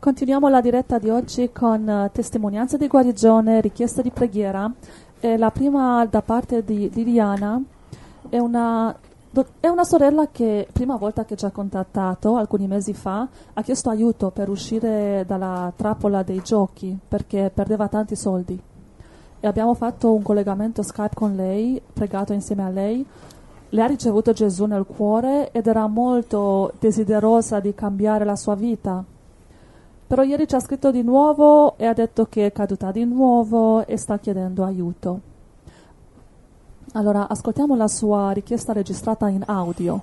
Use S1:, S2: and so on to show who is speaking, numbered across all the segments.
S1: Continuiamo la diretta di oggi con eh, testimonianze di guarigione, richieste di preghiera. E la prima da parte di Liliana è una, è una sorella che, prima volta che ci ha contattato, alcuni mesi fa, ha chiesto aiuto per uscire dalla trappola dei giochi perché perdeva tanti soldi. E abbiamo fatto un collegamento Skype con lei, pregato insieme a lei. Lei ha ricevuto Gesù nel cuore ed era molto desiderosa di cambiare la sua vita però ieri ci ha scritto di nuovo e ha detto che è caduta di nuovo e sta chiedendo aiuto. Allora, ascoltiamo la sua richiesta registrata in audio.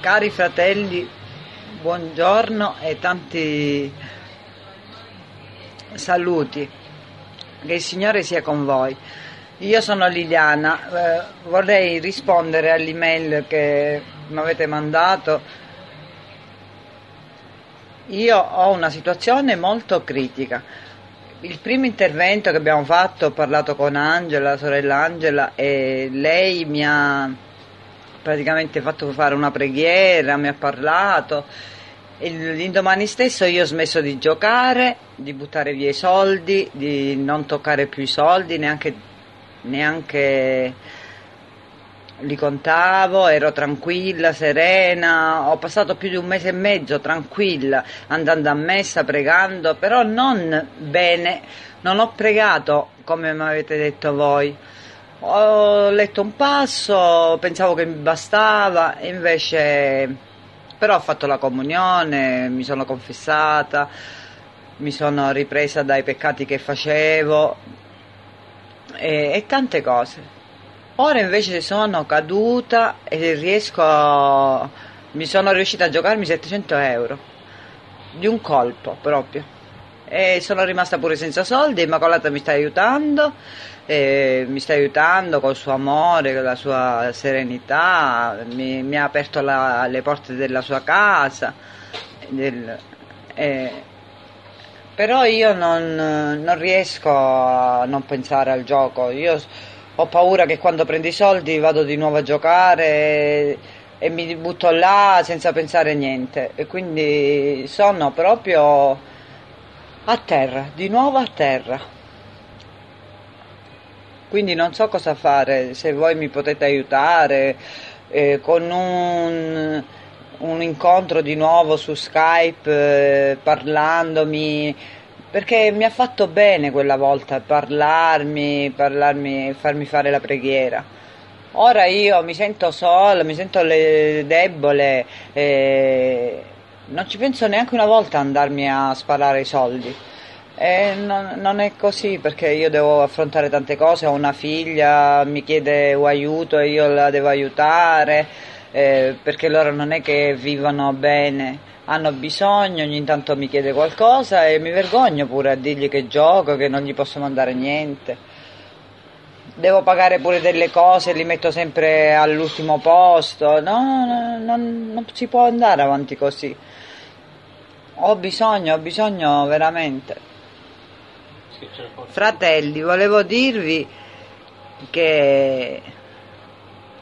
S2: Cari fratelli, buongiorno e tanti saluti. Che il Signore sia con voi. Io sono Liliana, eh, vorrei rispondere all'email che mi avete mandato. Io ho una situazione molto critica. Il primo intervento che abbiamo fatto, ho parlato con Angela, sorella Angela, e lei mi ha praticamente fatto fare una preghiera, mi ha parlato. L'indomani stesso io ho smesso di giocare, di buttare via i soldi, di non toccare più i soldi, neanche neanche li contavo, ero tranquilla, serena, ho passato più di un mese e mezzo tranquilla, andando a messa, pregando, però non bene, non ho pregato come mi avete detto voi. Ho letto un passo, pensavo che mi bastava, invece però ho fatto la comunione, mi sono confessata, mi sono ripresa dai peccati che facevo, e, e tante cose. Ora invece sono caduta e riesco mi sono riuscita a giocarmi 700 euro di un colpo proprio e sono rimasta pure senza soldi Immacolata mi sta aiutando mi sta aiutando col suo amore con la sua serenità mi, mi ha aperto la, le porte della sua casa del, eh, però io non, non, riesco a non pensare al gioco, io ho paura che quando prendo i soldi vado di nuovo a giocare e, e mi butto là senza pensare a niente. E quindi sono proprio a terra, di nuovo a terra. Quindi non so cosa fare, se voi mi potete aiutare eh, con un un incontro di nuovo su Skype eh, parlandomi perché mi ha fatto bene quella volta parlarmi, parlarmi, farmi fare la preghiera. Ora io mi sento sola, mi sento le, debole, eh, non ci penso neanche una volta a andarmi a sparare i soldi. E non, non, è così perché io devo affrontare tante cose, ho una figlia, mi chiede aiuto e io la devo aiutare eh, perché loro non è che vivono bene, hanno bisogno, ogni tanto mi chiede qualcosa e mi vergogno pure a dirgli che gioco, che non gli posso mandare niente. Devo pagare pure delle cose, li metto sempre all'ultimo posto, no, no non, non si può andare avanti così. Ho bisogno, ho bisogno veramente. Fratelli, volevo dirvi che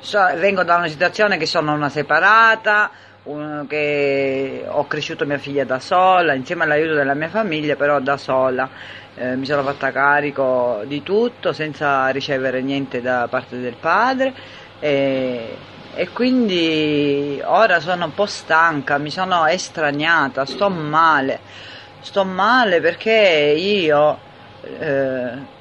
S2: So, vengo da una situazione che sono una separata, un, che ho cresciuto mia figlia da sola, insieme all'aiuto della mia famiglia, però da sola. Eh, mi sono fatta carico di tutto senza ricevere niente da parte del padre e, e quindi ora sono un po' stanca, mi sono estraniata, sto male, sto male perché io... Eh,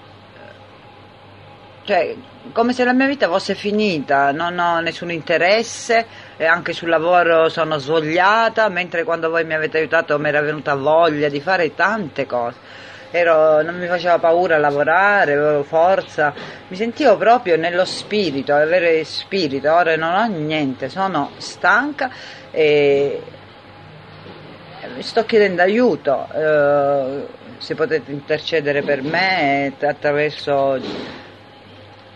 S2: cioè, come se la mia vita fosse finita, non ho nessun interesse e anche sul lavoro sono svogliata, mentre quando voi mi avete aiutato mi era venuta voglia di fare tante cose. Ero, non mi faceva paura lavorare, avevo forza, mi sentivo proprio nello spirito, avere spirito, ora non ho niente, sono stanca e sto chiedendo aiuto, eh, se potete intercedere per me attraverso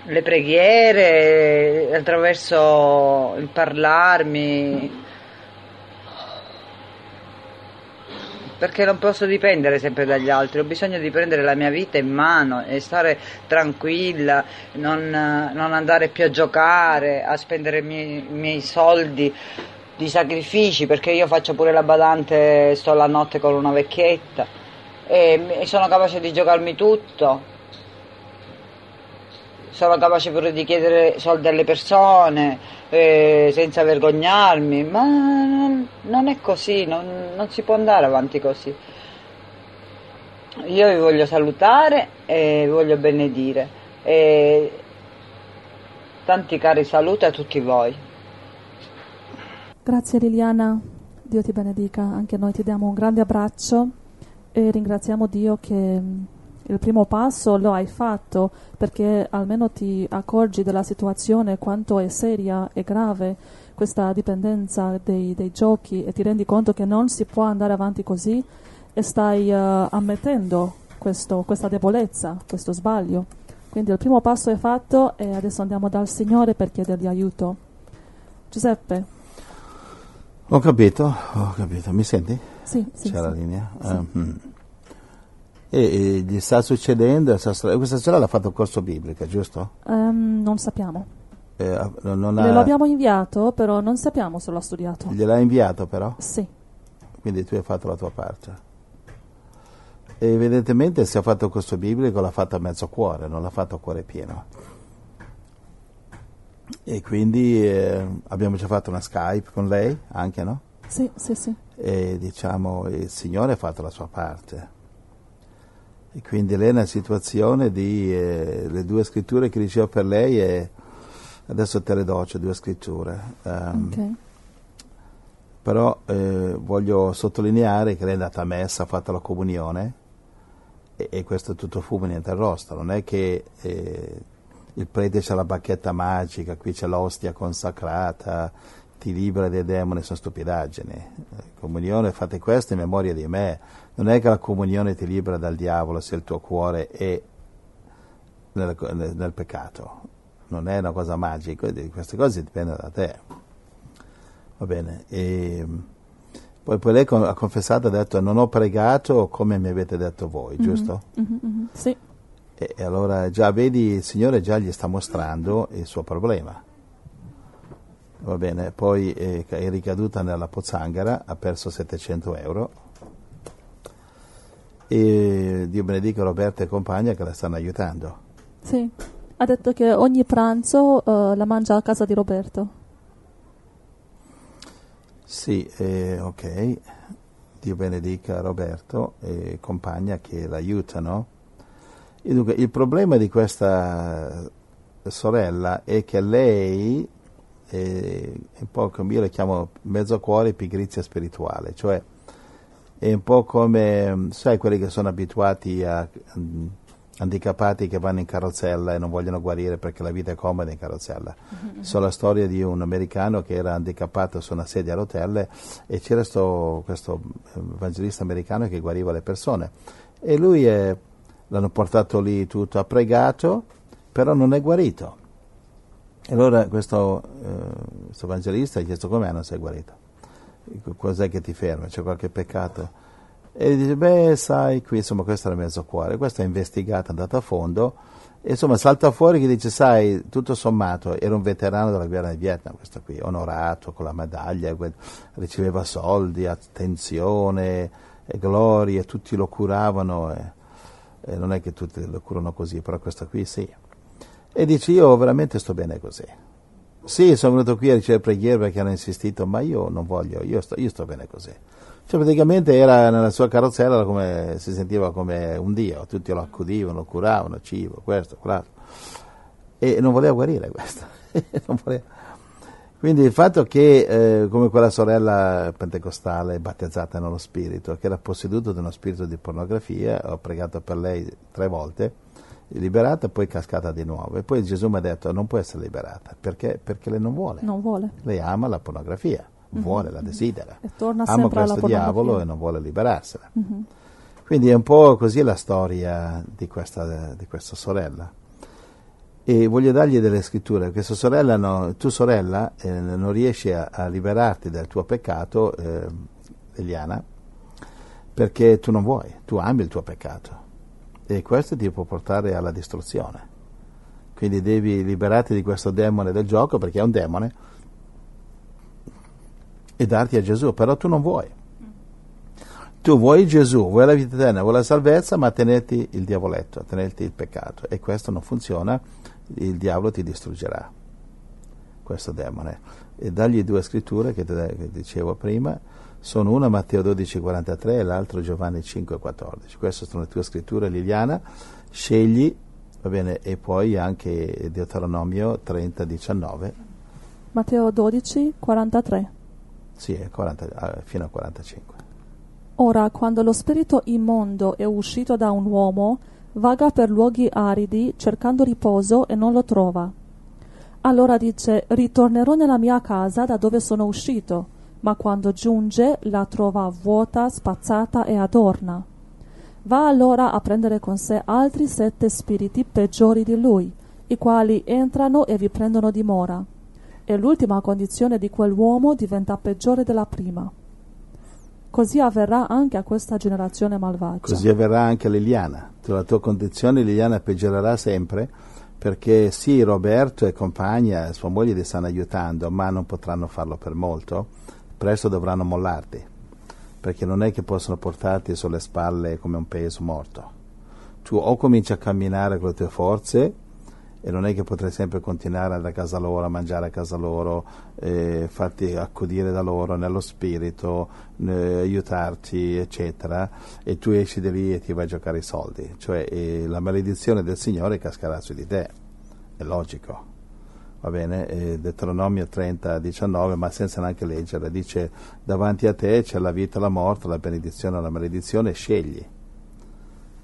S2: le preghiere, attraverso il parlarmi, perché non posso dipendere sempre dagli altri, ho bisogno di prendere la mia vita in mano e stare tranquilla, non, non andare più a giocare, a spendere i miei, i miei soldi di sacrifici perché io faccio pure la badante, sto la notte con una vecchietta e sono capace di giocarmi tutto. Sono capace pure di chiedere soldi alle persone eh, senza vergognarmi, ma non, non è così, non, non si può andare avanti così. Io vi voglio salutare e vi voglio benedire. E tanti cari saluti a tutti voi.
S1: Grazie Liliana, Dio ti benedica, anche noi ti diamo un grande abbraccio e ringraziamo Dio che il primo passo lo hai fatto perché almeno ti accorgi della situazione, quanto è seria e grave questa dipendenza dei, dei giochi e ti rendi conto che non si può andare avanti così e stai uh, ammettendo questo, questa debolezza, questo sbaglio. Quindi il primo passo è fatto e adesso andiamo dal Signore per chiedergli aiuto. Giuseppe.
S3: Ho capito, ho capito. Mi senti?
S1: Sì, sì.
S3: C'è
S1: sì.
S3: la linea?
S1: Sì.
S3: Uh-huh. E, e, gli sta succedendo, questa sera l'ha fatto corso biblico, giusto?
S1: Um, non sappiamo.
S3: Eh,
S1: ha... Lo abbiamo inviato, però non sappiamo se l'ha studiato.
S3: Gliel'ha inviato però?
S1: Sì.
S3: Quindi tu hai fatto la tua parte. E evidentemente se ha fatto il corso biblico l'ha fatto a mezzo cuore, non l'ha fatto a cuore pieno. E quindi eh, abbiamo già fatto una Skype con lei, anche no?
S1: Sì, sì, sì.
S3: E diciamo il Signore ha fatto la sua parte. E quindi lei è nella situazione di eh, le due scritture che dicevo per lei e adesso te le do, c'è due scritture.
S1: Um, okay.
S3: Però eh, voglio sottolineare che lei è andata a messa, ha fatto la comunione e, e questo è tutto fumo niente arrosto, non è che eh, il prete c'ha la bacchetta magica, qui c'è l'ostia consacrata, ti libera dai demoni, sono stupidaggini. Comunione, fate questo in memoria di me. Non è che la comunione ti libera dal diavolo se il tuo cuore è nel, nel, nel peccato. Non è una cosa magica, queste cose dipendono da te. Va bene. E poi, poi lei ha confessato, ha detto non ho pregato come mi avete detto voi, mm-hmm. giusto?
S1: Mm-hmm, mm-hmm. Sì.
S3: E, e allora già vedi, il Signore già gli sta mostrando il suo problema. Va bene, poi eh, è ricaduta nella pozzanghera, ha perso 700 euro. E Dio benedica Roberta e compagna che la stanno aiutando.
S1: Sì, ha detto che ogni pranzo uh, la mangia a casa di Roberto.
S3: Sì, eh, ok. Dio benedica Roberto e compagna che l'aiutano. E dunque, il problema di questa sorella è che lei è un po' come io le chiamo mezzo cuore pigrizia spirituale, cioè è un po' come, sai, quelli che sono abituati a um, handicappati che vanno in carrozzella e non vogliono guarire perché la vita è comoda in carrozzella. Mm-hmm. So la storia di un americano che era handicappato su una sedia a rotelle e c'era sto, questo evangelista americano che guariva le persone e lui è l'hanno portato lì tutto, ha pregato, però non è guarito. E allora questo, eh, questo evangelista ha chiesto come non sei guarito? Cos'è che ti ferma? C'è qualche peccato? E dice, beh, sai, qui insomma questo era mezzo cuore, questo è investigato, è andato a fondo, e insomma salta fuori che dice, sai, tutto sommato, era un veterano della guerra di Vietnam, questo qui, onorato con la medaglia, riceveva soldi, attenzione, e glorie, tutti lo curavano. E, eh, non è che tutti lo curano così, però questa qui sì. E dice io veramente sto bene così. Sì, sono venuto qui a ricevere preghiere perché hanno insistito, ma io non voglio, io sto, io sto bene così. Cioè praticamente era nella sua carrozzella come si sentiva come un dio, tutti lo accudivano, curavano, cibo, questo, quell'altro. E non voleva guarire questo. voleva. Quindi il fatto che, eh, come quella sorella pentecostale battezzata nello spirito, che era posseduta da uno spirito di pornografia, ho pregato per lei tre volte, liberata poi cascata di nuovo. E poi Gesù mi ha detto non può essere liberata, perché? Perché lei non vuole.
S1: Non vuole.
S3: Lei ama la pornografia, mm-hmm. vuole, la desidera.
S1: E torna
S3: ama questo diavolo e non vuole liberarsela. Mm-hmm. Quindi è un po' così la storia di questa, di questa sorella e voglio dargli delle scritture, questa sorella, no, tu sorella eh, non riesci a, a, liberarti dal tuo peccato, eh, Eliana, perché tu non vuoi, tu ami il tuo peccato e questo ti può portare alla distruzione. Quindi devi liberarti di questo demone del gioco perché è un demone e darti a Gesù, però tu non vuoi. Tu vuoi Gesù, vuoi la vita eterna, vuoi la salvezza, ma tenerti il diavoletto, tenerti il peccato. E questo non funziona, il diavolo ti distruggerà, questo demone. E dagli due scritture che, te, che dicevo prima, sono una Matteo 12,43 e l'altro Giovanni 5,14. Queste sono le tue scritture, Liliana. Scegli, va bene, e poi anche Deuteronomio 30,19.
S1: Matteo 12,43.
S3: Sì, 40, fino a 45.
S1: Ora, quando lo spirito immondo è uscito da un uomo, vaga per luoghi aridi cercando riposo e non lo trova. Allora dice, ritornerò nella mia casa da dove sono uscito, ma quando giunge la trova vuota, spazzata e adorna. Va allora a prendere con sé altri sette spiriti peggiori di lui, i quali entrano e vi prendono dimora. E l'ultima condizione di quell'uomo diventa peggiore della prima. Così avverrà anche a questa generazione malvagia.
S3: Così avverrà anche a Liliana. La tua condizione, Liliana, peggiorerà sempre perché sì, Roberto e compagna, sua moglie ti stanno aiutando, ma non potranno farlo per molto. Presto dovranno mollarti, perché non è che possono portarti sulle spalle come un peso morto. Tu o cominci a camminare con le tue forze e non è che potrai sempre continuare ad a casa loro, a mangiare a casa loro, eh, farti accudire da loro nello spirito, eh, aiutarti, eccetera, e tu esci di lì e ti vai a giocare i soldi. Cioè eh, la maledizione del Signore cascherà su di te, è logico. Va bene, eh, Deuteronomio 30, 19, ma senza neanche leggere, dice davanti a te c'è la vita e la morte, la benedizione e la maledizione, scegli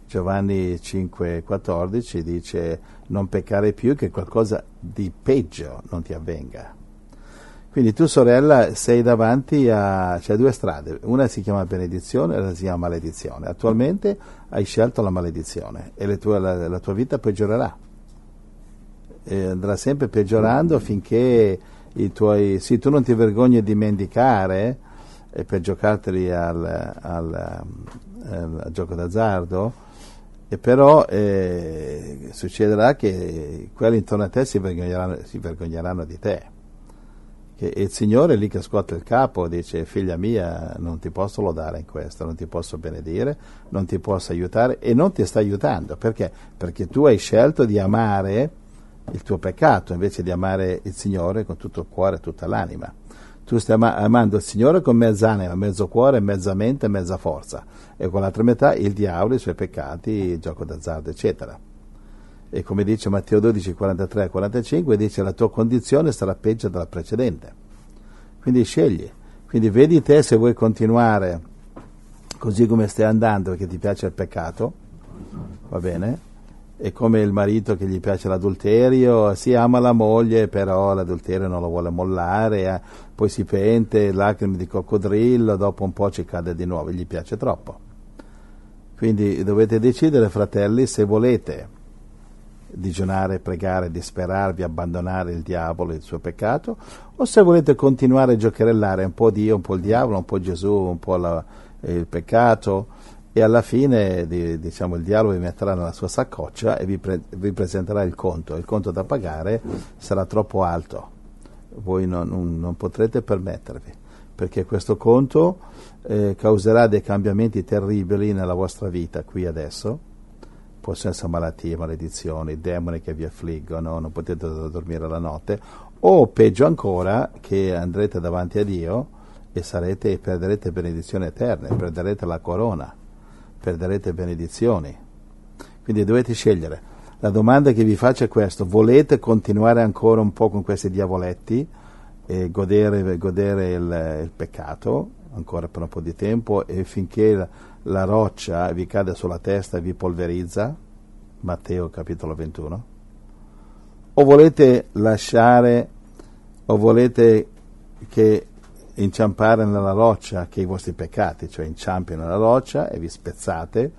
S3: Giovanni 5,14 dice non peccare più che qualcosa di peggio non ti avvenga. Quindi tu sorella sei davanti a... c'è due strade, una si chiama benedizione e l'altra si chiama maledizione. Attualmente hai scelto la maledizione e tue, la, la, tua vita peggiorerà. E andrà sempre peggiorando finché i tuoi... Sì, tu non ti vergogni di mendicare eh, per giocarteli al, al, al, al gioco d'azzardo, e però eh, succederà che quelli intorno a te si vergogneranno, si vergogneranno di te. Che il Signore lì che scuote il capo dice figlia mia non ti posso lodare in questo, non ti posso benedire, non ti posso aiutare e non ti sta aiutando. Perché? Perché tu hai scelto di amare il tuo peccato invece di amare il Signore con tutto il cuore e tutta l'anima tu stai amando il Signore con mezza anima, mezzo cuore, mezza mente, mezza forza, e con l'altra metà il diavolo, i suoi peccati, il gioco d'azzardo, eccetera. E come dice Matteo 12, 43 e 45, dice la tua condizione sarà peggio della precedente. Quindi scegli. Quindi vedi te se vuoi continuare così come stai andando perché ti piace il peccato, va bene? È come il marito che gli piace l'adulterio, si ama la moglie, però l'adulterio non lo vuole mollare, eh, poi si pente, lacrime di coccodrillo, dopo un po' ci cade di nuovo, gli piace troppo. Quindi dovete decidere, fratelli, se volete digiunare, pregare, disperarvi, abbandonare il diavolo e il suo peccato, o se volete continuare a giocherellare un po' Dio, un po' il diavolo, un po' Gesù, un po' la, il peccato, e alla fine di, diciamo, il diavolo vi metterà nella sua saccoccia e vi, pre- vi, presenterà il conto. Il conto da pagare sarà troppo alto, voi non, non, non potrete permettervi, perché questo conto eh, causerà dei cambiamenti terribili nella vostra vita qui adesso. Possono essere malattie, maledizioni, demoni che vi affliggono, non potete dormire la notte, o peggio ancora che andrete davanti a Dio e sarete perderete benedizioni eterne, perderete la corona perderete benedizioni. Quindi dovete scegliere. La domanda che vi faccio è questa, volete continuare ancora un po' con questi diavoletti e godere, godere il, il, peccato ancora per un po' di tempo e finché la, la roccia vi cade sulla testa e vi polverizza? Matteo capitolo 21. O volete lasciare, o volete che inciampare nella roccia che i vostri peccati, cioè inciampi nella roccia e vi spezzate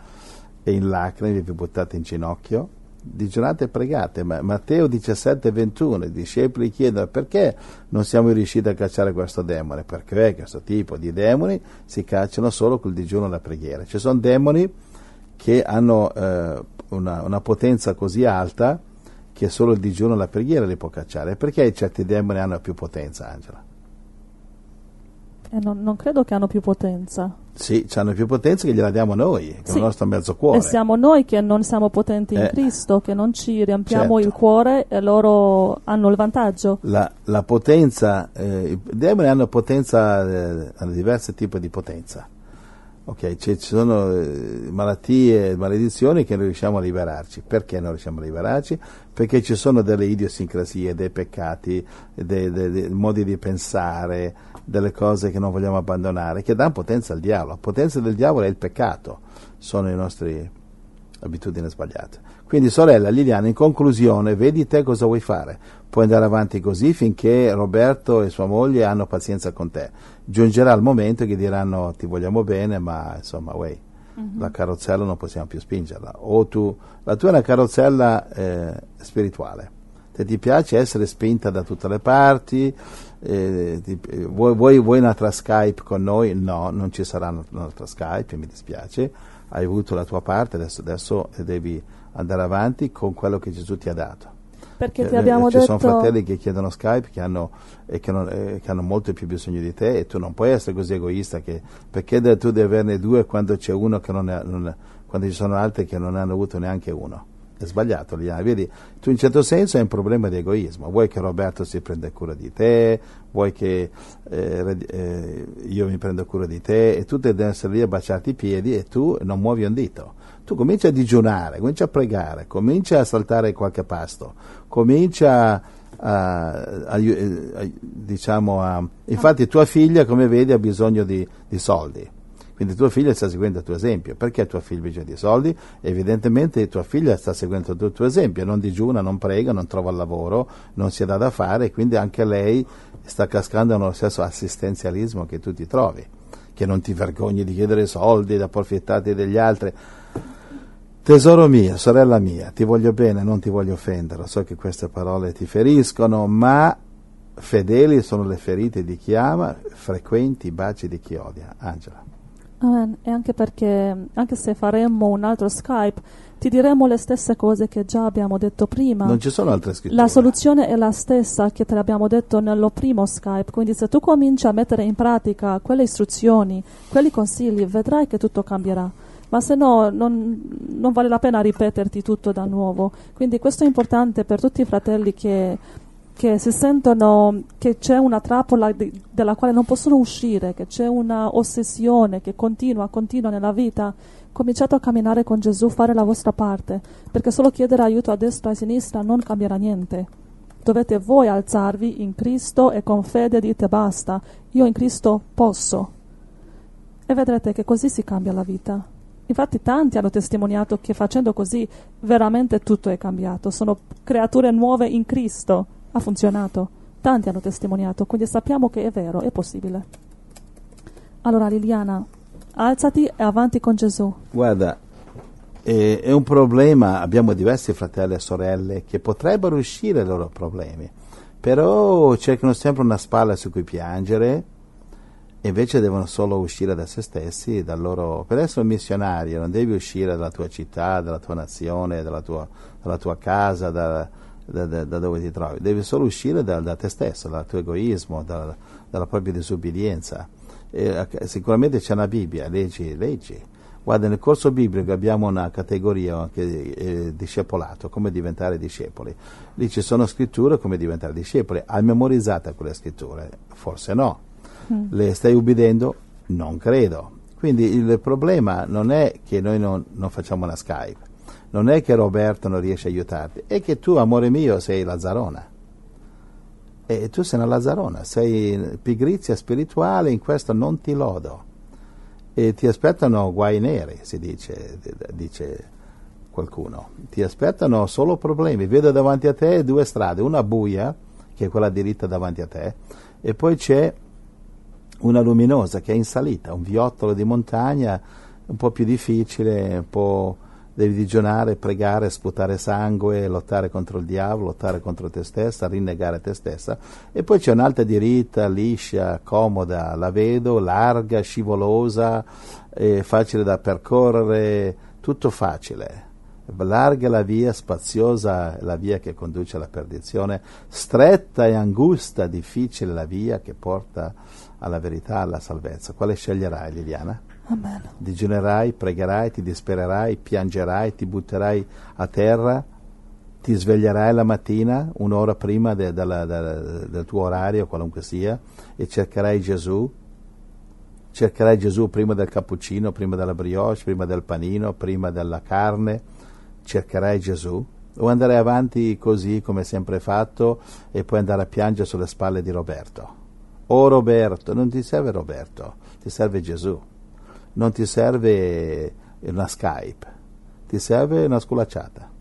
S3: e in lacrime vi buttate in ginocchio, digiunate e pregate. Ma Matteo 17, 21, i discepoli chiedono perché non siamo riusciti a cacciare questo demone, perché questo tipo di demoni si cacciano solo col digiuno e la preghiera. Ci sono demoni che hanno eh, una, una potenza così alta che solo il digiuno e la preghiera li può cacciare. Perché certi demoni hanno più potenza, Angela?
S1: E non, non credo che hanno più potenza.
S3: Sì, hanno più potenza che gliela diamo noi, che è
S1: Sì.
S3: il nostro mezzo cuore.
S1: E siamo noi che non siamo potenti in
S3: Eh.
S1: Cristo, che non ci riempiamo
S3: Certo.
S1: il cuore e loro hanno il vantaggio.
S3: La, la potenza, eh, i demoni hanno potenza, eh, hanno diversi tipi di potenza. Ok, ci ci sono eh, malattie, maledizioni che non riusciamo a liberarci. Perché non riusciamo a liberarci? Perché ci sono delle idiosincrasie, dei peccati, dei, dei- dei modi di pensare, delle cose che non vogliamo abbandonare, che danno potenza al diavolo. La potenza del diavolo è il peccato, sono le nostre abitudini sbagliate. Quindi, sorella Liliana, in conclusione, vedi te cosa vuoi fare. Puoi andare avanti così finché Roberto e sua moglie hanno pazienza con te. Giungerà il momento che diranno ti vogliamo bene, ma insomma, uè, la carrozzella non possiamo più spingerla. O tu, la tua è una carrozzella eh, spirituale. Se ti piace essere spinta da tutte le parti, eh, ti- eh, vuoi, vuoi, vuoi un'altra Skype con noi? No, non ci sarà un'altra Skype, mi dispiace. Hai avuto la tua parte, adesso, adesso devi andare avanti con quello che Gesù ti ha dato.
S1: Perché
S3: Eh,
S1: ti abbiamo
S3: ci
S1: detto...
S3: sono fratelli che chiedono Skype che hanno, e che, non- eh, che hanno molto più bisogno di te e tu non puoi essere così egoista che perché tu devi averne due quando c'è uno che non, è, non- quando ci sono altri che non hanno avuto neanche uno. È sbagliato, Liliana. Vedi, tu in certo senso hai un problema di egoismo. Vuoi che Roberto si prenda cura di te, vuoi che eh, eh, io mi prenda cura di te e tu devi essere lì a baciarti i piedi e tu non muovi un dito. Tu cominci a digiunare, cominci a pregare, cominci a saltare qualche pasto, comincia a, a- eh, a- diciamo a, infatti tua figlia come vedi ha bisogno di, di soldi. Quindi tua figlia sta seguendo il tuo esempio. Perché tua figlia ha bisogno di soldi? Evidentemente tua figlia sta seguendo il tuo esempio. Non digiuna, non prega, non trova lavoro non si dà da fare quindi anche lei sta cascando nello stesso assistenzialismo che tu ti trovi che non ti vergogni di chiedere soldi, di approfittarti degli altri Tesoro mio, sorella mia, ti voglio bene, non ti voglio offendere, so che queste parole ti feriscono, ma fedeli sono le ferite di chi ama, frequenti i baci di chi odia. Angela.
S1: Amen. E anche perché, anche se faremmo un altro Skype, ti diremo le stesse cose che già abbiamo detto prima.
S3: Non ci sono altre scritture.
S1: La soluzione è la stessa che te l'abbiamo detto nello primo Skype, quindi se tu cominci a mettere in pratica quelle istruzioni, quelli consigli, vedrai che tutto cambierà. Ma se no non, non vale la pena ripeterti tutto da nuovo. Quindi questo è importante per tutti i fratelli che, che si sentono che c'è una trappola di- dalla quale non possono uscire, che c'è una ossessione che continua, continua nella vita. Cominciate a camminare con Gesù, fare la vostra parte, perché solo chiedere aiuto a destra e a sinistra non cambierà niente. Dovete voi alzarvi in Cristo e con fede dite basta, io in Cristo posso. E vedrete che così si cambia la vita. Infatti tanti hanno testimoniato che facendo così veramente tutto è cambiato, sono creature nuove in Cristo, ha funzionato. Tanti hanno testimoniato, quindi sappiamo che è vero, è possibile. Allora Liliana, alzati e avanti con Gesù.
S3: Guarda, è, un problema, abbiamo diversi fratelli e sorelle che potrebbero uscire dai loro problemi, però cercano sempre una spalla su cui piangere invece devono solo uscire da se stessi, dal loro... per essere un missionario non devi uscire dalla tua città, dalla tua nazione, dalla tua, dalla tua casa, da, da- da- dove ti trovi, devi solo uscire da, da te stesso, dal tuo egoismo, dal- dalla propria disobbedienza. E, eh, sicuramente c'è una Bibbia, leggi, leggi. Guarda, nel corso biblico abbiamo una categoria che eh, discepolato, come diventare discepoli. Lì ci sono scritture come diventare discepoli. Hai memorizzato quelle scritture? Forse no. Le stai ubbidendo? Non credo. Quindi il problema non è che noi non, non facciamo una Skype, non è che Roberto non riesce a aiutarti, è che tu, amore mio, sei Lazzarona. E tu sei una Lazzarona, sei pigrizia spirituale, in questo non ti lodo. E ti aspettano guai neri, si dice, dice qualcuno. Ti aspettano solo problemi. Vedo davanti a te due strade, una buia, che è quella diritta davanti a te, e poi c'è una luminosa che è in salita, un viottolo di montagna un po' più difficile, un po' devi digiunare, pregare, sputare sangue, lottare contro il diavolo, lottare contro te stessa, rinnegare te stessa. E poi c'è un'altra diritta, liscia, comoda, la vedo, larga, scivolosa, eh, facile da percorrere, tutto facile. Larga la via, spaziosa la via che conduce alla perdizione, stretta e angusta, difficile la via che porta alla verità, alla salvezza. Quale sceglierai, Liliana?
S1: Amen.
S3: Digiunerai, pregherai, ti dispererai, piangerai, ti butterai a terra, ti sveglierai la mattina un'ora prima de, de, de, del tuo orario, qualunque sia, e cercherai Gesù. Cercherai Gesù prima del cappuccino, prima della brioche, prima del panino, prima della carne. Cercherai Gesù. O andare avanti così come sempre fatto e poi andare a piangere sulle spalle di Roberto. Oh Roberto, non ti serve Roberto, ti serve Gesù non ti serve una Skype, ti serve una sculacciata.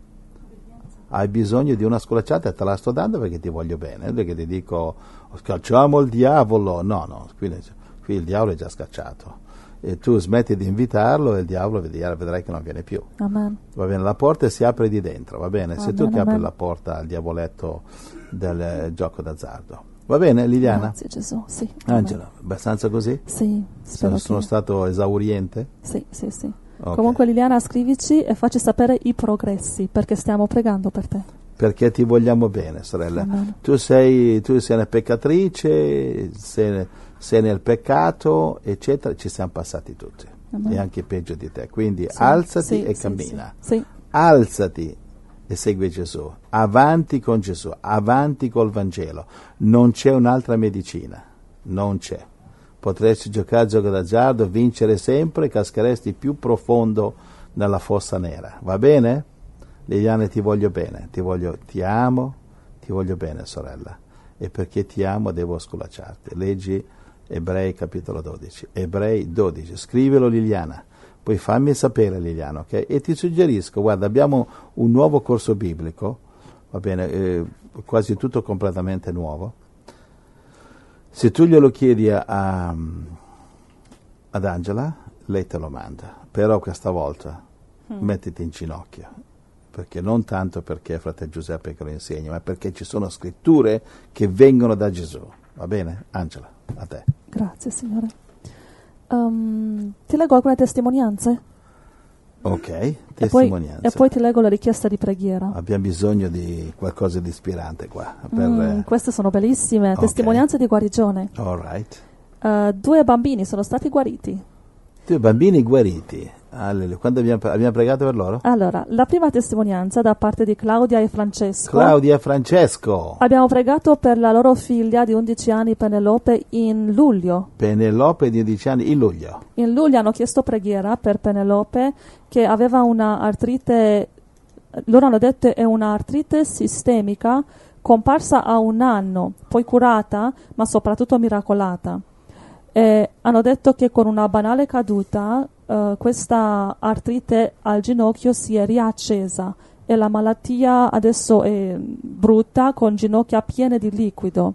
S3: Hai bisogno di una sculacciata e te la sto dando perché ti voglio bene, perché ti dico scacciamo il diavolo, no, no, qui, qui il diavolo è già scacciato e tu smetti di invitarlo e il diavolo vedrai che non viene più.
S1: Amen.
S3: Va bene, la porta si apre di dentro, va bene?
S1: Amen,
S3: Se tu che apri la porta al diavoletto del eh, gioco d'azzardo. Va bene, Liliana?
S1: Grazie Gesù, sì.
S3: Angela, abbastanza così?
S1: Sì, spero
S3: Sono, sono stato esauriente?
S1: Sì, sì, sì.
S3: Ok.
S1: Comunque Liliana scrivici e facci sapere i progressi perché stiamo pregando per te.
S3: perché ti vogliamo bene, sorella. Tu sei, tu sei una peccatrice, sei, sei nel peccato, eccetera, ci siamo passati tutti.
S1: Amen.
S3: E anche peggio di te. Quindi
S1: Sì,
S3: alzati
S1: sì,
S3: e
S1: sì,
S3: cammina. Alzati e segui Gesù. Avanti con Gesù, avanti col Vangelo. Non c'è un'altra medicina. Non c'è. Potresti giocare a gioco d'azzardo, vincere sempre, cascheresti più profondo nella fossa nera. Va bene? Liliane, ti voglio bene, ti, voglio, ti amo, ti voglio bene, sorella. E perché ti amo devo sculacciarti. Leggi Ebrei capitolo 12. Ebrei 12. Scrivelo Liliana. Poi fammi sapere Liliana, ok? E ti suggerisco, guarda, abbiamo un nuovo corso biblico, va bene, eh, quasi tutto completamente nuovo. Se tu glielo chiedi a, a- ad Angela, lei te lo manda. Però questa volta mettiti in ginocchio. Perché non tanto perché è fratello Giuseppe che lo insegna, ma perché ci sono scritture che vengono da Gesù. Va bene? Angela, a te.
S1: Grazie Signore. Ehm, ti leggo alcune testimonianze
S3: Ok,
S1: e poi,
S3: testimonianza.
S1: e poi ti leggo la richiesta di preghiera.
S3: Abbiamo bisogno di qualcosa di ispirante qua. Per,
S1: Mm,
S3: eh,
S1: queste sono bellissime,
S3: ok.
S1: testimonianze di guarigione.
S3: all right.
S1: Eh, due bambini sono stati guariti.
S3: Due bambini guariti. Alleluia. Quando abbiamo, abbiamo pregato per loro?
S1: Allora, la prima testimonianza da parte di Claudia e Francesco.
S3: Claudia e Francesco.
S1: Abbiamo pregato per la loro figlia di 11 anni, Penelope, in luglio.
S3: Penelope di 11 anni in luglio.
S1: In luglio hanno chiesto preghiera per Penelope che aveva una artrite, loro hanno detto è una artrite sistemica comparsa a un anno, poi curata, ma soprattutto miracolata. E hanno detto che con una banale caduta eh, questa artrite al ginocchio si è riaccesa e la malattia adesso è brutta con ginocchia piene di liquido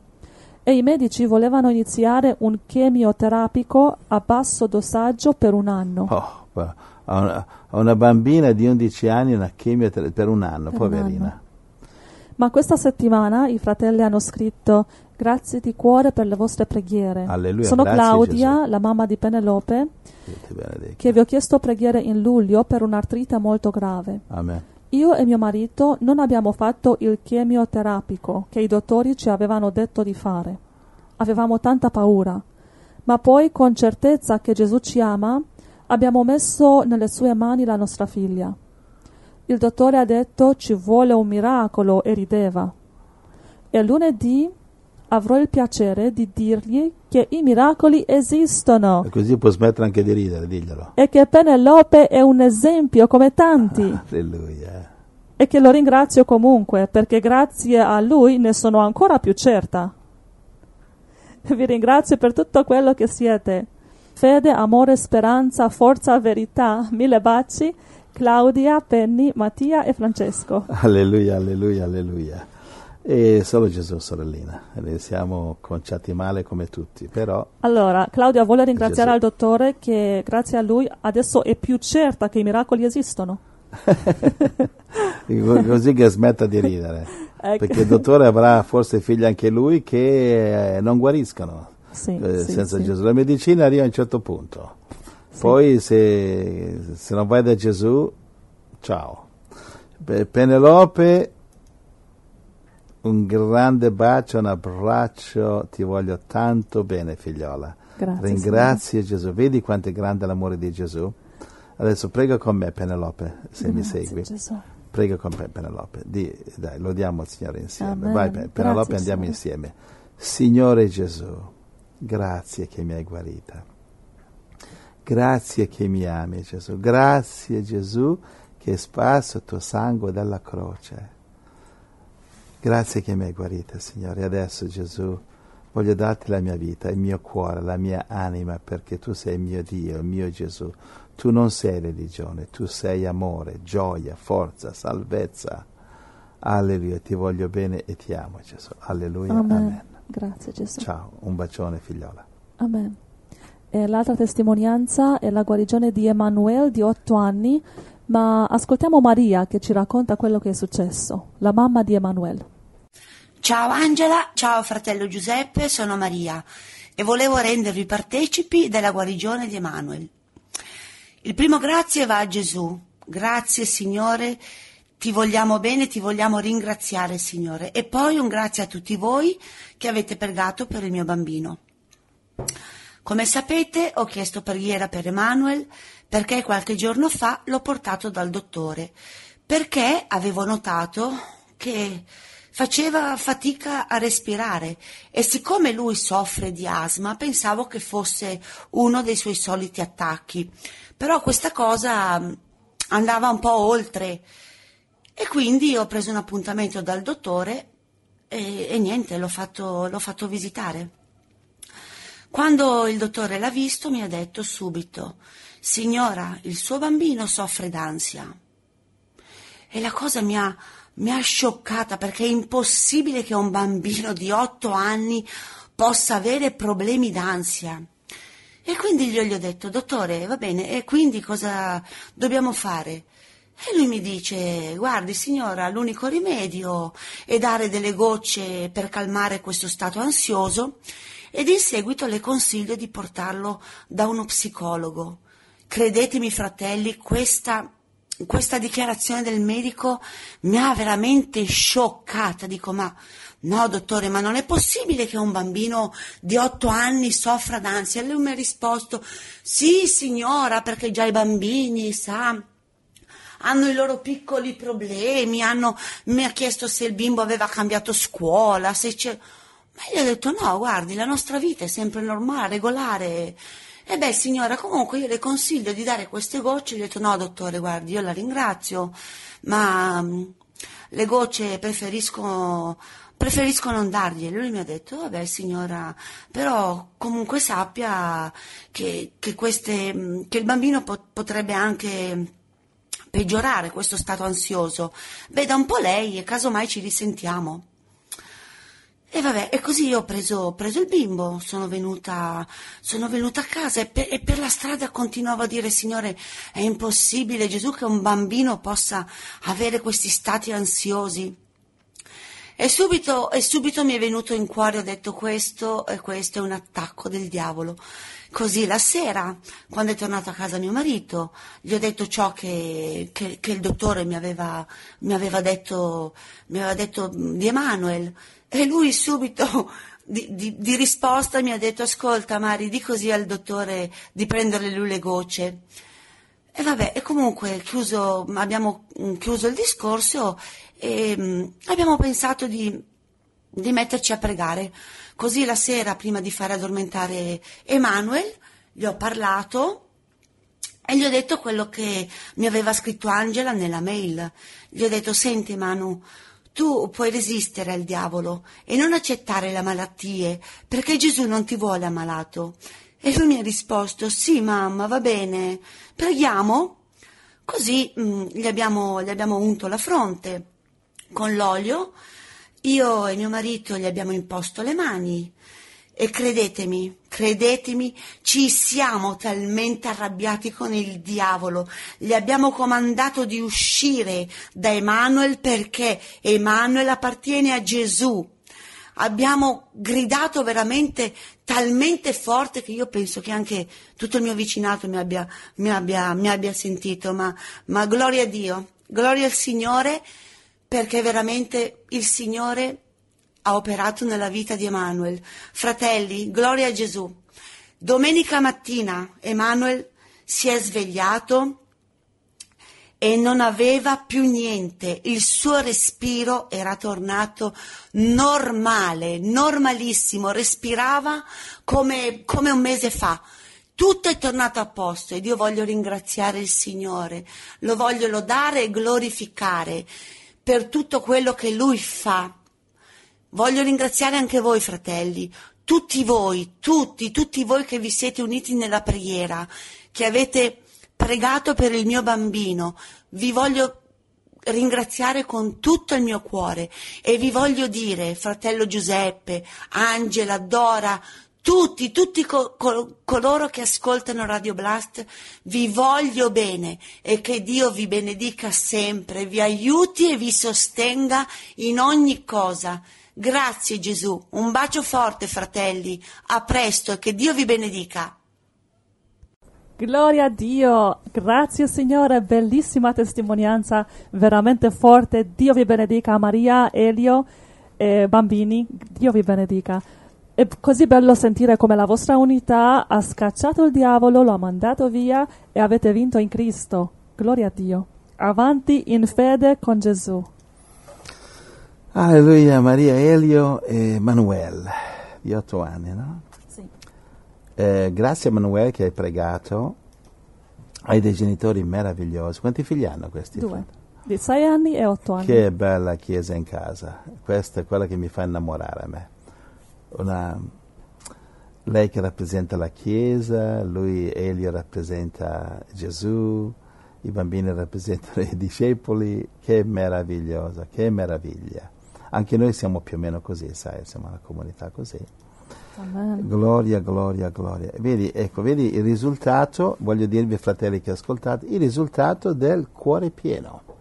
S1: e i medici volevano iniziare un chemioterapico a basso dosaggio per un anno.
S3: Oh, a una, a una bambina di 11 anni una chemioterapia per un anno,
S1: Per un
S3: poverina.
S1: anno. Ma questa settimana i fratelli hanno scritto grazie di cuore per le vostre preghiere.
S3: Alleluia,
S1: Sono Claudia,
S3: Gesù.
S1: la mamma di Penelope, che vi ho chiesto preghiere in luglio per un'artrite molto grave.
S3: Amen.
S1: Io e mio marito non abbiamo fatto il chemioterapico che i dottori ci avevano detto di fare. Avevamo tanta paura. Ma poi, con certezza che Gesù ci ama, abbiamo messo nelle sue mani la nostra figlia. Il dottore ha detto ci vuole un miracolo e rideva. E lunedì avrò il piacere di dirgli che i miracoli esistono
S3: E così può smettere anche di ridere, diglielo.
S1: e che Penelope è un esempio come tanti
S3: Alleluia.
S1: e che lo ringrazio comunque perché grazie a lui ne sono ancora più certa. Vi ringrazio per tutto quello che siete. Fede, amore, speranza, forza, verità. Mille baci. Claudia, Penny, Mattia e Francesco.
S3: Alleluia, alleluia, alleluia. E solo Gesù, sorellina. Ne siamo conciati male come tutti, però
S1: Allora, Claudia vuole ringraziare
S3: Gesù.
S1: al dottore che grazie a lui adesso è più certa che i miracoli esistono.
S3: così che smetta di ridere.
S1: Ecco.
S3: Perché il dottore avrà forse figli anche lui che eh, non guariscono
S1: Sì,
S3: eh,
S1: sì,
S3: senza
S1: sì.
S3: Gesù. La medicina arriva a un certo punto. Poi se, se non vai da Gesù, ciao. Pe- Penelope Un grande bacio, un abbraccio, ti voglio tanto bene figliola.
S1: Grazie,
S3: Ringrazio Gesù, vedi quanto è grande l'amore di Gesù? Adesso prega con me Penelope, se mi
S1: Grazie,
S3: segui.
S1: Gesù.
S3: Prega con me Penelope, Di, dai, lodiamo il Signore insieme.
S1: Amen.
S3: Vai Pe- Penelope,
S1: Grazie,
S3: andiamo
S1: Signore.
S3: insieme. Signore Gesù, grazie che mi hai guarita. Grazie che mi ami Gesù. Grazie Gesù che hai sparso il tuo sangue dalla croce. Grazie che mi hai guarita, Signore. Adesso Gesù voglio darti la mia vita, il mio cuore, la mia anima, perché tu sei il mio Dio, il mio Gesù. Tu non sei religione, tu sei amore, gioia, forza, salvezza. Alleluia, ti voglio bene e ti amo Gesù. Alleluia,
S1: Amen.
S3: amen.
S1: Grazie Gesù.
S3: Ciao, un bacione figliola.
S1: Amen. E l'altra testimonianza è la guarigione di Emanuele di otto anni, ma ascoltiamo Maria che ci racconta quello che è successo, la mamma di Emanuele.
S4: Ciao Angela, ciao fratello Giuseppe, sono Maria e volevo rendervi partecipi della guarigione di Emanuele. Il primo grazie va a Gesù. Grazie Signore, ti vogliamo bene, ti vogliamo ringraziare Signore. E poi un grazie a tutti voi che avete pregato per il mio bambino. Come sapete ho chiesto preghiera per Emanuele perché qualche giorno fa l'ho portato dal dottore, perché avevo notato che faceva fatica a respirare e siccome lui soffre di asma pensavo che fosse uno dei suoi soliti attacchi, però questa cosa mh, andava un po' oltre e quindi ho preso un appuntamento dal dottore e, e niente, l'ho fatto, l'ho fatto visitare. Quando il dottore l'ha visto mi ha detto subito, signora, il suo bambino soffre d'ansia. E la cosa mi ha, mi ha scioccata perché è impossibile che un bambino di otto anni possa avere problemi d'ansia. E quindi io gli ho detto, dottore, va bene, e quindi cosa dobbiamo fare? E lui mi dice, guardi signora, l'unico rimedio è dare delle gocce per calmare questo stato ansioso ed in seguito le consiglio di portarlo da uno psicologo. Credetemi fratelli, questa, questa dichiarazione del medico mi ha veramente scioccata. Dico, ma no dottore, ma non è possibile che un bambino di otto anni soffra d'ansia? E lui mi ha risposto, sì signora, perché già i bambini, sa, hanno i loro piccoli problemi, hanno, mi ha chiesto se il bimbo aveva cambiato scuola, se c'è... Ma io ho detto no, guardi, la nostra vita è sempre normale, regolare. E beh, signora, comunque io le consiglio di dare queste gocce. Gli ho detto no, dottore, guardi, io la ringrazio, ma mm, le gocce preferisco, preferisco non dargliele. Lui mi ha detto, vabbè signora, però comunque sappia che, che, queste, mm, che il bambino po- potrebbe anche peggiorare questo stato ansioso. Veda un po' lei e casomai ci risentiamo. E vabbè, e così io ho preso, ho preso il bimbo, sono venuta, sono venuta a casa e per, e per la strada continuavo a dire, Signore, è impossibile, Gesù, che un bambino possa avere questi stati ansiosi. E subito, e subito mi è venuto in cuore, ho detto questo questo è un attacco del diavolo. Così la sera, quando è tornato a casa mio marito, gli ho detto ciò che, che- che il dottore mi aveva, mi aveva detto, mi aveva detto di Emanuele. E lui subito di, di- di risposta mi ha detto ascolta Mari, di così al dottore di prendere lui le gocce. E vabbè, e comunque chiuso, abbiamo mm, chiuso il discorso e mm, abbiamo pensato di, di metterci a pregare. Così la sera, prima di fare addormentare Emanuele, gli ho parlato e gli ho detto quello che mi aveva scritto Angela nella mail. Gli ho detto, senti Manu, tu puoi resistere al diavolo e non accettare le malattie, perché Gesù non ti vuole ammalato. E lui mi ha risposto, sì mamma, va bene, preghiamo. Così mm, gli, abbiamo, gli abbiamo unto la fronte con l'olio, io e mio marito gli abbiamo imposto le mani. E credetemi, credetemi, ci siamo talmente arrabbiati con il diavolo, gli abbiamo comandato di uscire da Emanuele perché Emanuele appartiene a Gesù. Abbiamo gridato veramente talmente forte che io penso che anche tutto il mio vicinato mi abbia, mi abbia, mi abbia sentito, ma, ma gloria a Dio, gloria al Signore perché veramente il Signore ha operato nella vita di Emanuel. Fratelli, gloria a Gesù. Domenica mattina Emanuel si è svegliato e non aveva più niente, il suo respiro era tornato normale, normalissimo, respirava come, come un mese fa. Tutto è tornato a posto ed io voglio ringraziare il Signore, lo voglio lodare e glorificare per tutto quello che Lui fa. Voglio ringraziare anche voi, fratelli, tutti voi, tutti, tutti voi che vi siete uniti nella preghiera, che avete pregato per il mio bambino. Vi voglio ringraziare con tutto il mio cuore e vi voglio dire, fratello Giuseppe, Angela, Dora, tutti, tutti co- co- coloro che ascoltano Radio Blast, vi voglio bene e che Dio vi benedica sempre, vi aiuti e vi sostenga in ogni cosa. Grazie Gesù, un bacio forte fratelli, a presto e che Dio vi benedica.
S1: Gloria a Dio, grazie Signore, bellissima testimonianza, veramente forte. Dio vi benedica, Maria, Elio, eh, bambini, Dio vi benedica. È così bello sentire come la vostra unità ha scacciato il diavolo, lo ha mandato via e avete vinto in Cristo. Gloria a Dio. Avanti in fede con Gesù.
S3: Alleluia, Maria Elio e Manuel, di otto anni, no?
S1: Sì.
S3: Eh, grazie a Manuel che hai pregato, hai dei genitori meravigliosi. Quanti figli hanno questi?
S1: Due. Di sei anni e otto anni.
S3: Che bella chiesa in casa. Questa è quella che mi fa innamorare a me. Una, lei che rappresenta la chiesa, lui, Elio rappresenta Gesù, i bambini rappresentano i discepoli. Che meravigliosa, che meraviglia. Anche noi siamo più o meno così, sai, siamo una comunità così.
S1: Amen.
S3: Gloria, gloria, gloria. Vedi, ecco, vedi il risultato, voglio dirvi fratelli che ascoltate, il risultato del cuore pieno.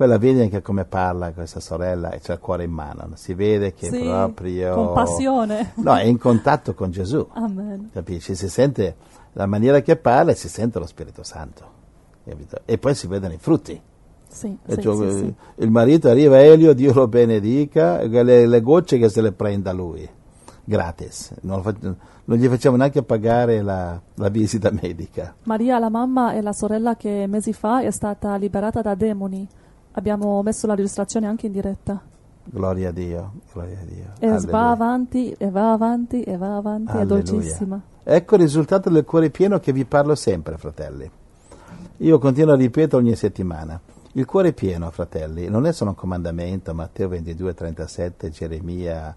S3: Poi la vedi anche come parla questa sorella e c'ha il cuore in mano, no? si vede che
S1: Sì,
S3: proprio...
S1: con passione.
S3: No, è in contatto con Gesù,
S1: Amen.
S3: capisci? Si sente la maniera che parla e si sente lo Spirito Santo, capito? E poi si vedono i frutti.
S1: Sì, sì,
S3: cioè,
S1: sì, sì.
S3: Il marito arriva, Elio, Dio lo benedica, le, le gocce che se le prenda lui, gratis. Non, non gli facciamo neanche pagare la, la visita medica.
S1: Maria, la mamma e la sorella che mesi fa è stata liberata da demoni. Abbiamo messo la registrazione anche in diretta.
S3: Gloria a Dio, gloria a Dio.
S1: E
S3: Alleluia.
S1: va avanti, e va avanti, e va avanti, è
S3: Alleluia.
S1: dolcissima.
S3: Ecco il risultato del cuore pieno che vi parlo sempre, fratelli. Io continuo a ripetere ogni settimana. Il cuore pieno, fratelli, non è solo un comandamento, Matteo 22, 37, Geremia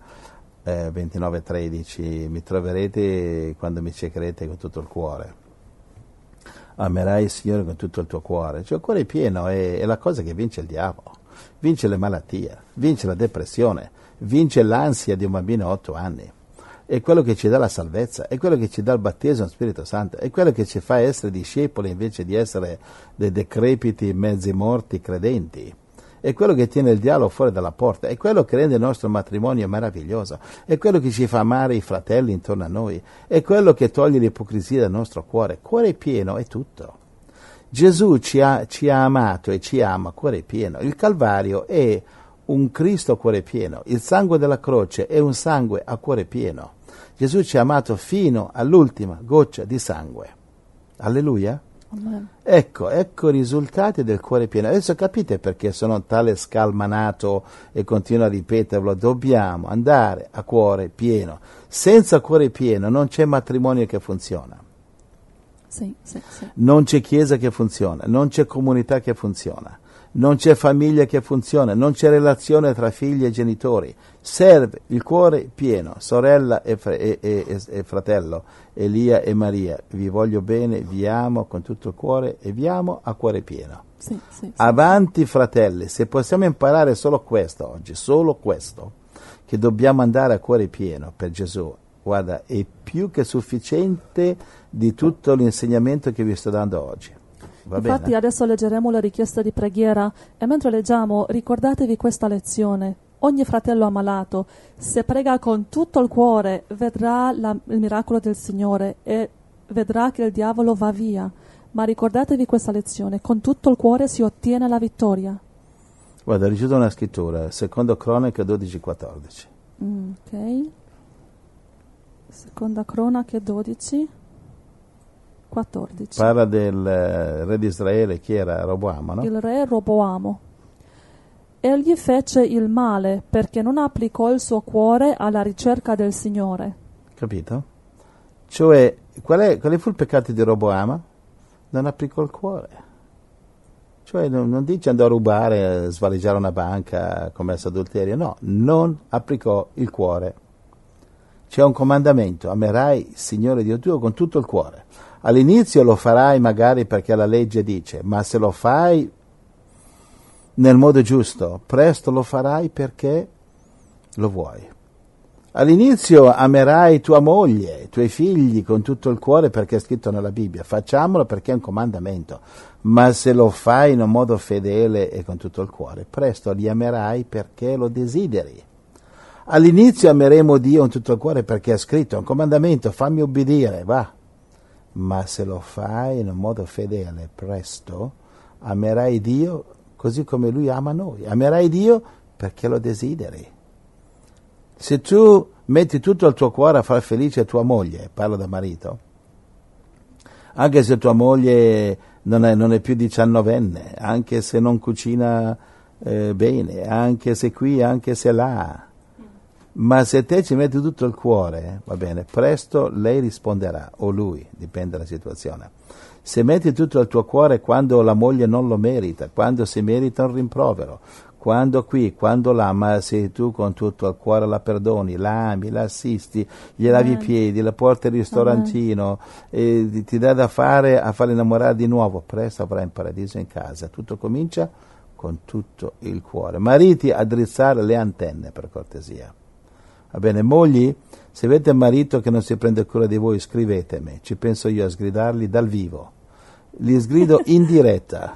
S3: eh, 29, 13, mi troverete quando mi cercherete con tutto il cuore. Amerai il Signore con tutto il tuo cuore. Cioè il cuore pieno è, è la cosa che vince il diavolo, vince le malattie, vince la depressione, vince l'ansia di un bambino a 8 anni. È quello che ci dà la salvezza, è quello che ci dà il battesimo Spirito Santo, è quello che ci fa essere discepoli invece di essere dei decrepiti, mezzi morti credenti. È quello che tiene il diavolo fuori dalla porta, è quello che rende il nostro matrimonio meraviglioso, è quello che ci fa amare i fratelli intorno a noi, è quello che toglie l'ipocrisia dal nostro cuore. Cuore pieno è tutto. Gesù ci ha, ci ha amato e ci ama cuore pieno. Il Calvario è un Cristo a cuore pieno. Il sangue della croce è un sangue a cuore pieno. Gesù ci ha amato fino all'ultima goccia di sangue. Alleluia.
S1: Amen.
S3: Ecco, ecco i risultati del cuore pieno. Adesso capite perché sono tale scalmanato e continuo a ripeterlo. Dobbiamo andare a cuore pieno. Senza cuore pieno non c'è matrimonio che funziona.
S1: Sì, sì, sì.
S3: Non c'è chiesa che funziona, non c'è comunità che funziona, non c'è famiglia che funziona, non c'è relazione tra figli e genitori. Serve il cuore pieno, sorella e, fr- e- e- e- fratello, Elia e Maria. Vi voglio bene, vi amo con tutto il cuore e vi amo a cuore pieno.
S1: Sì, sì, sì.
S3: Avanti fratelli, se possiamo imparare solo questo oggi, solo questo, che dobbiamo andare a cuore pieno per Gesù, guarda, è più che sufficiente di tutto l'insegnamento che vi sto dando oggi. Va
S1: Infatti
S3: bene?
S1: adesso leggeremo le richieste di preghiera e mentre leggiamo ricordatevi questa lezione. Ogni fratello ammalato, se prega con tutto il cuore, vedrà la- il miracolo del Signore e vedrà che il diavolo va via. Ma ricordatevi questa lezione, con tutto il cuore si ottiene la vittoria.
S3: Guarda, ricevuto una scrittura, secondo Cronaca 12-14.
S1: Mm, ok. Seconda cronache 12. 14.
S3: Parla del eh, re di Israele, chi era? Roboamo, no?
S1: Il re Roboamo. Egli fece il male perché non applicò il suo cuore alla ricerca del Signore.
S3: Capito? Cioè, qual è, quale fu il peccato di Roboama? Non applicò il cuore. Cioè, non, non dice andò a rubare, a svaligiare una banca, commesso adulterio, no, non applicò il cuore. C'è un comandamento, amerai il Signore Dio tuo con tutto il cuore. All'inizio lo farai magari perché la legge dice, ma se lo fai nel modo giusto, presto lo farai perché lo vuoi. All'inizio amerai tua moglie, i tuoi figli con tutto il cuore perché è scritto nella Bibbia. Facciamolo perché è un comandamento. Ma se lo fai in un modo fedele e con tutto il cuore, presto li amerai perché lo desideri. All'inizio ameremo Dio con tutto il cuore perché è scritto, è un comandamento, fammi obbedire, va. Ma se lo fai in modo fedele, presto amerai Dio così come Lui ama noi. Amerai Dio perché lo desideri. Se tu metti tutto il tuo cuore a far felice tua moglie, parlo da marito, anche se tua moglie non è, non è più diciannovenne, anche se non cucina eh, bene, anche se qui, anche se là, ma se te ci metti tutto il cuore, va bene, presto lei risponderà, o lui, dipende dalla situazione. Se metti tutto il tuo cuore quando la moglie non lo merita, quando si merita un rimprovero, quando qui, quando là, ma se tu con tutto il cuore la perdoni, la ami, la assisti, gli lavi i piedi, la porti al ristorantino, e ti dà da fare a farla innamorare di nuovo, presto avrai un paradiso in casa. Tutto comincia con tutto il cuore. Mariti a drizzare le antenne, per cortesia. Va bene, mogli, se avete un marito che non si prende cura di voi, scrivetemi, ci penso io a sgridarli dal vivo li sgrido in diretta,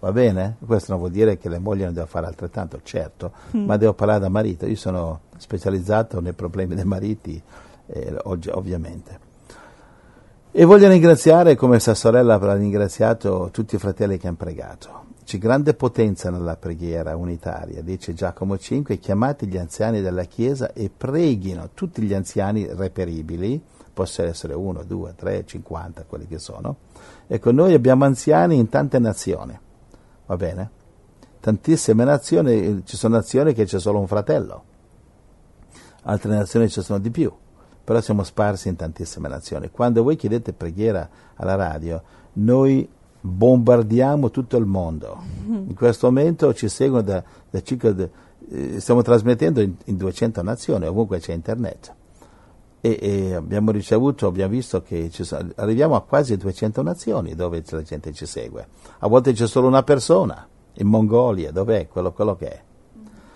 S3: va bene? Questo non vuol dire che le mogli non devono fare altrettanto, certo, mm. ma devo parlare da marito, io sono specializzato nei problemi dei mariti, eh, ovviamente. E voglio ringraziare, come sa sorella ha ringraziato tutti i fratelli che hanno pregato. C'è grande potenza nella preghiera unitaria, dice Giacomo 5, chiamate gli anziani della Chiesa e preghino tutti gli anziani reperibili, possono essere uno, due, tre, cinquanta, quelli che sono. Ecco, noi abbiamo anziani in tante nazioni, va bene? Tantissime nazioni, ci sono nazioni che c'è solo un fratello, altre nazioni ci sono di più, però siamo sparsi in tantissime nazioni. Quando voi chiedete preghiera alla radio, noi bombardiamo tutto il mondo. In questo momento ci seguono da, da circa, eh, stiamo trasmettendo in, in 200 nazioni, ovunque c'è internet e, e, abbiamo ricevuto, abbiamo visto che sono, arriviamo a quasi 200 nazioni dove la gente ci segue. A volte c'è solo una persona, in Mongolia, dov'è quello, quello che è.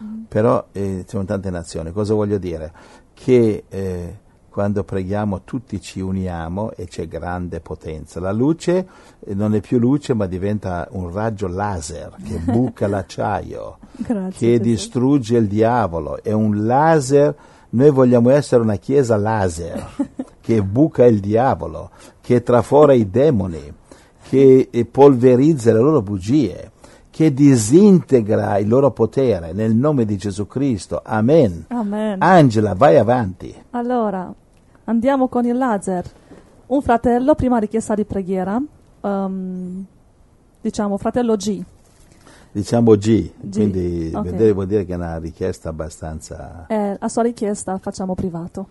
S3: Mm-hmm. Però eh, ci sono tante nazioni. Cosa voglio dire? Che eh, quando preghiamo tutti ci uniamo e c'è grande potenza. La luce eh, non è più luce ma diventa un raggio laser che buca l'acciaio, Grazie, che distrugge il diavolo. È un laser noi vogliamo essere una chiesa laser che buca il diavolo, che trafora i demoni, che polverizza le loro bugie, che disintegra il loro potere nel nome di Gesù Cristo. Amen.
S1: Amen.
S3: Angela, vai avanti.
S1: Allora, andiamo con il laser. Un fratello, prima richiesta di preghiera, um, diciamo fratello G,
S3: Diciamo G, G. quindi okay. vuol dire che è una richiesta abbastanza...
S1: Eh, a sua richiesta facciamo privato.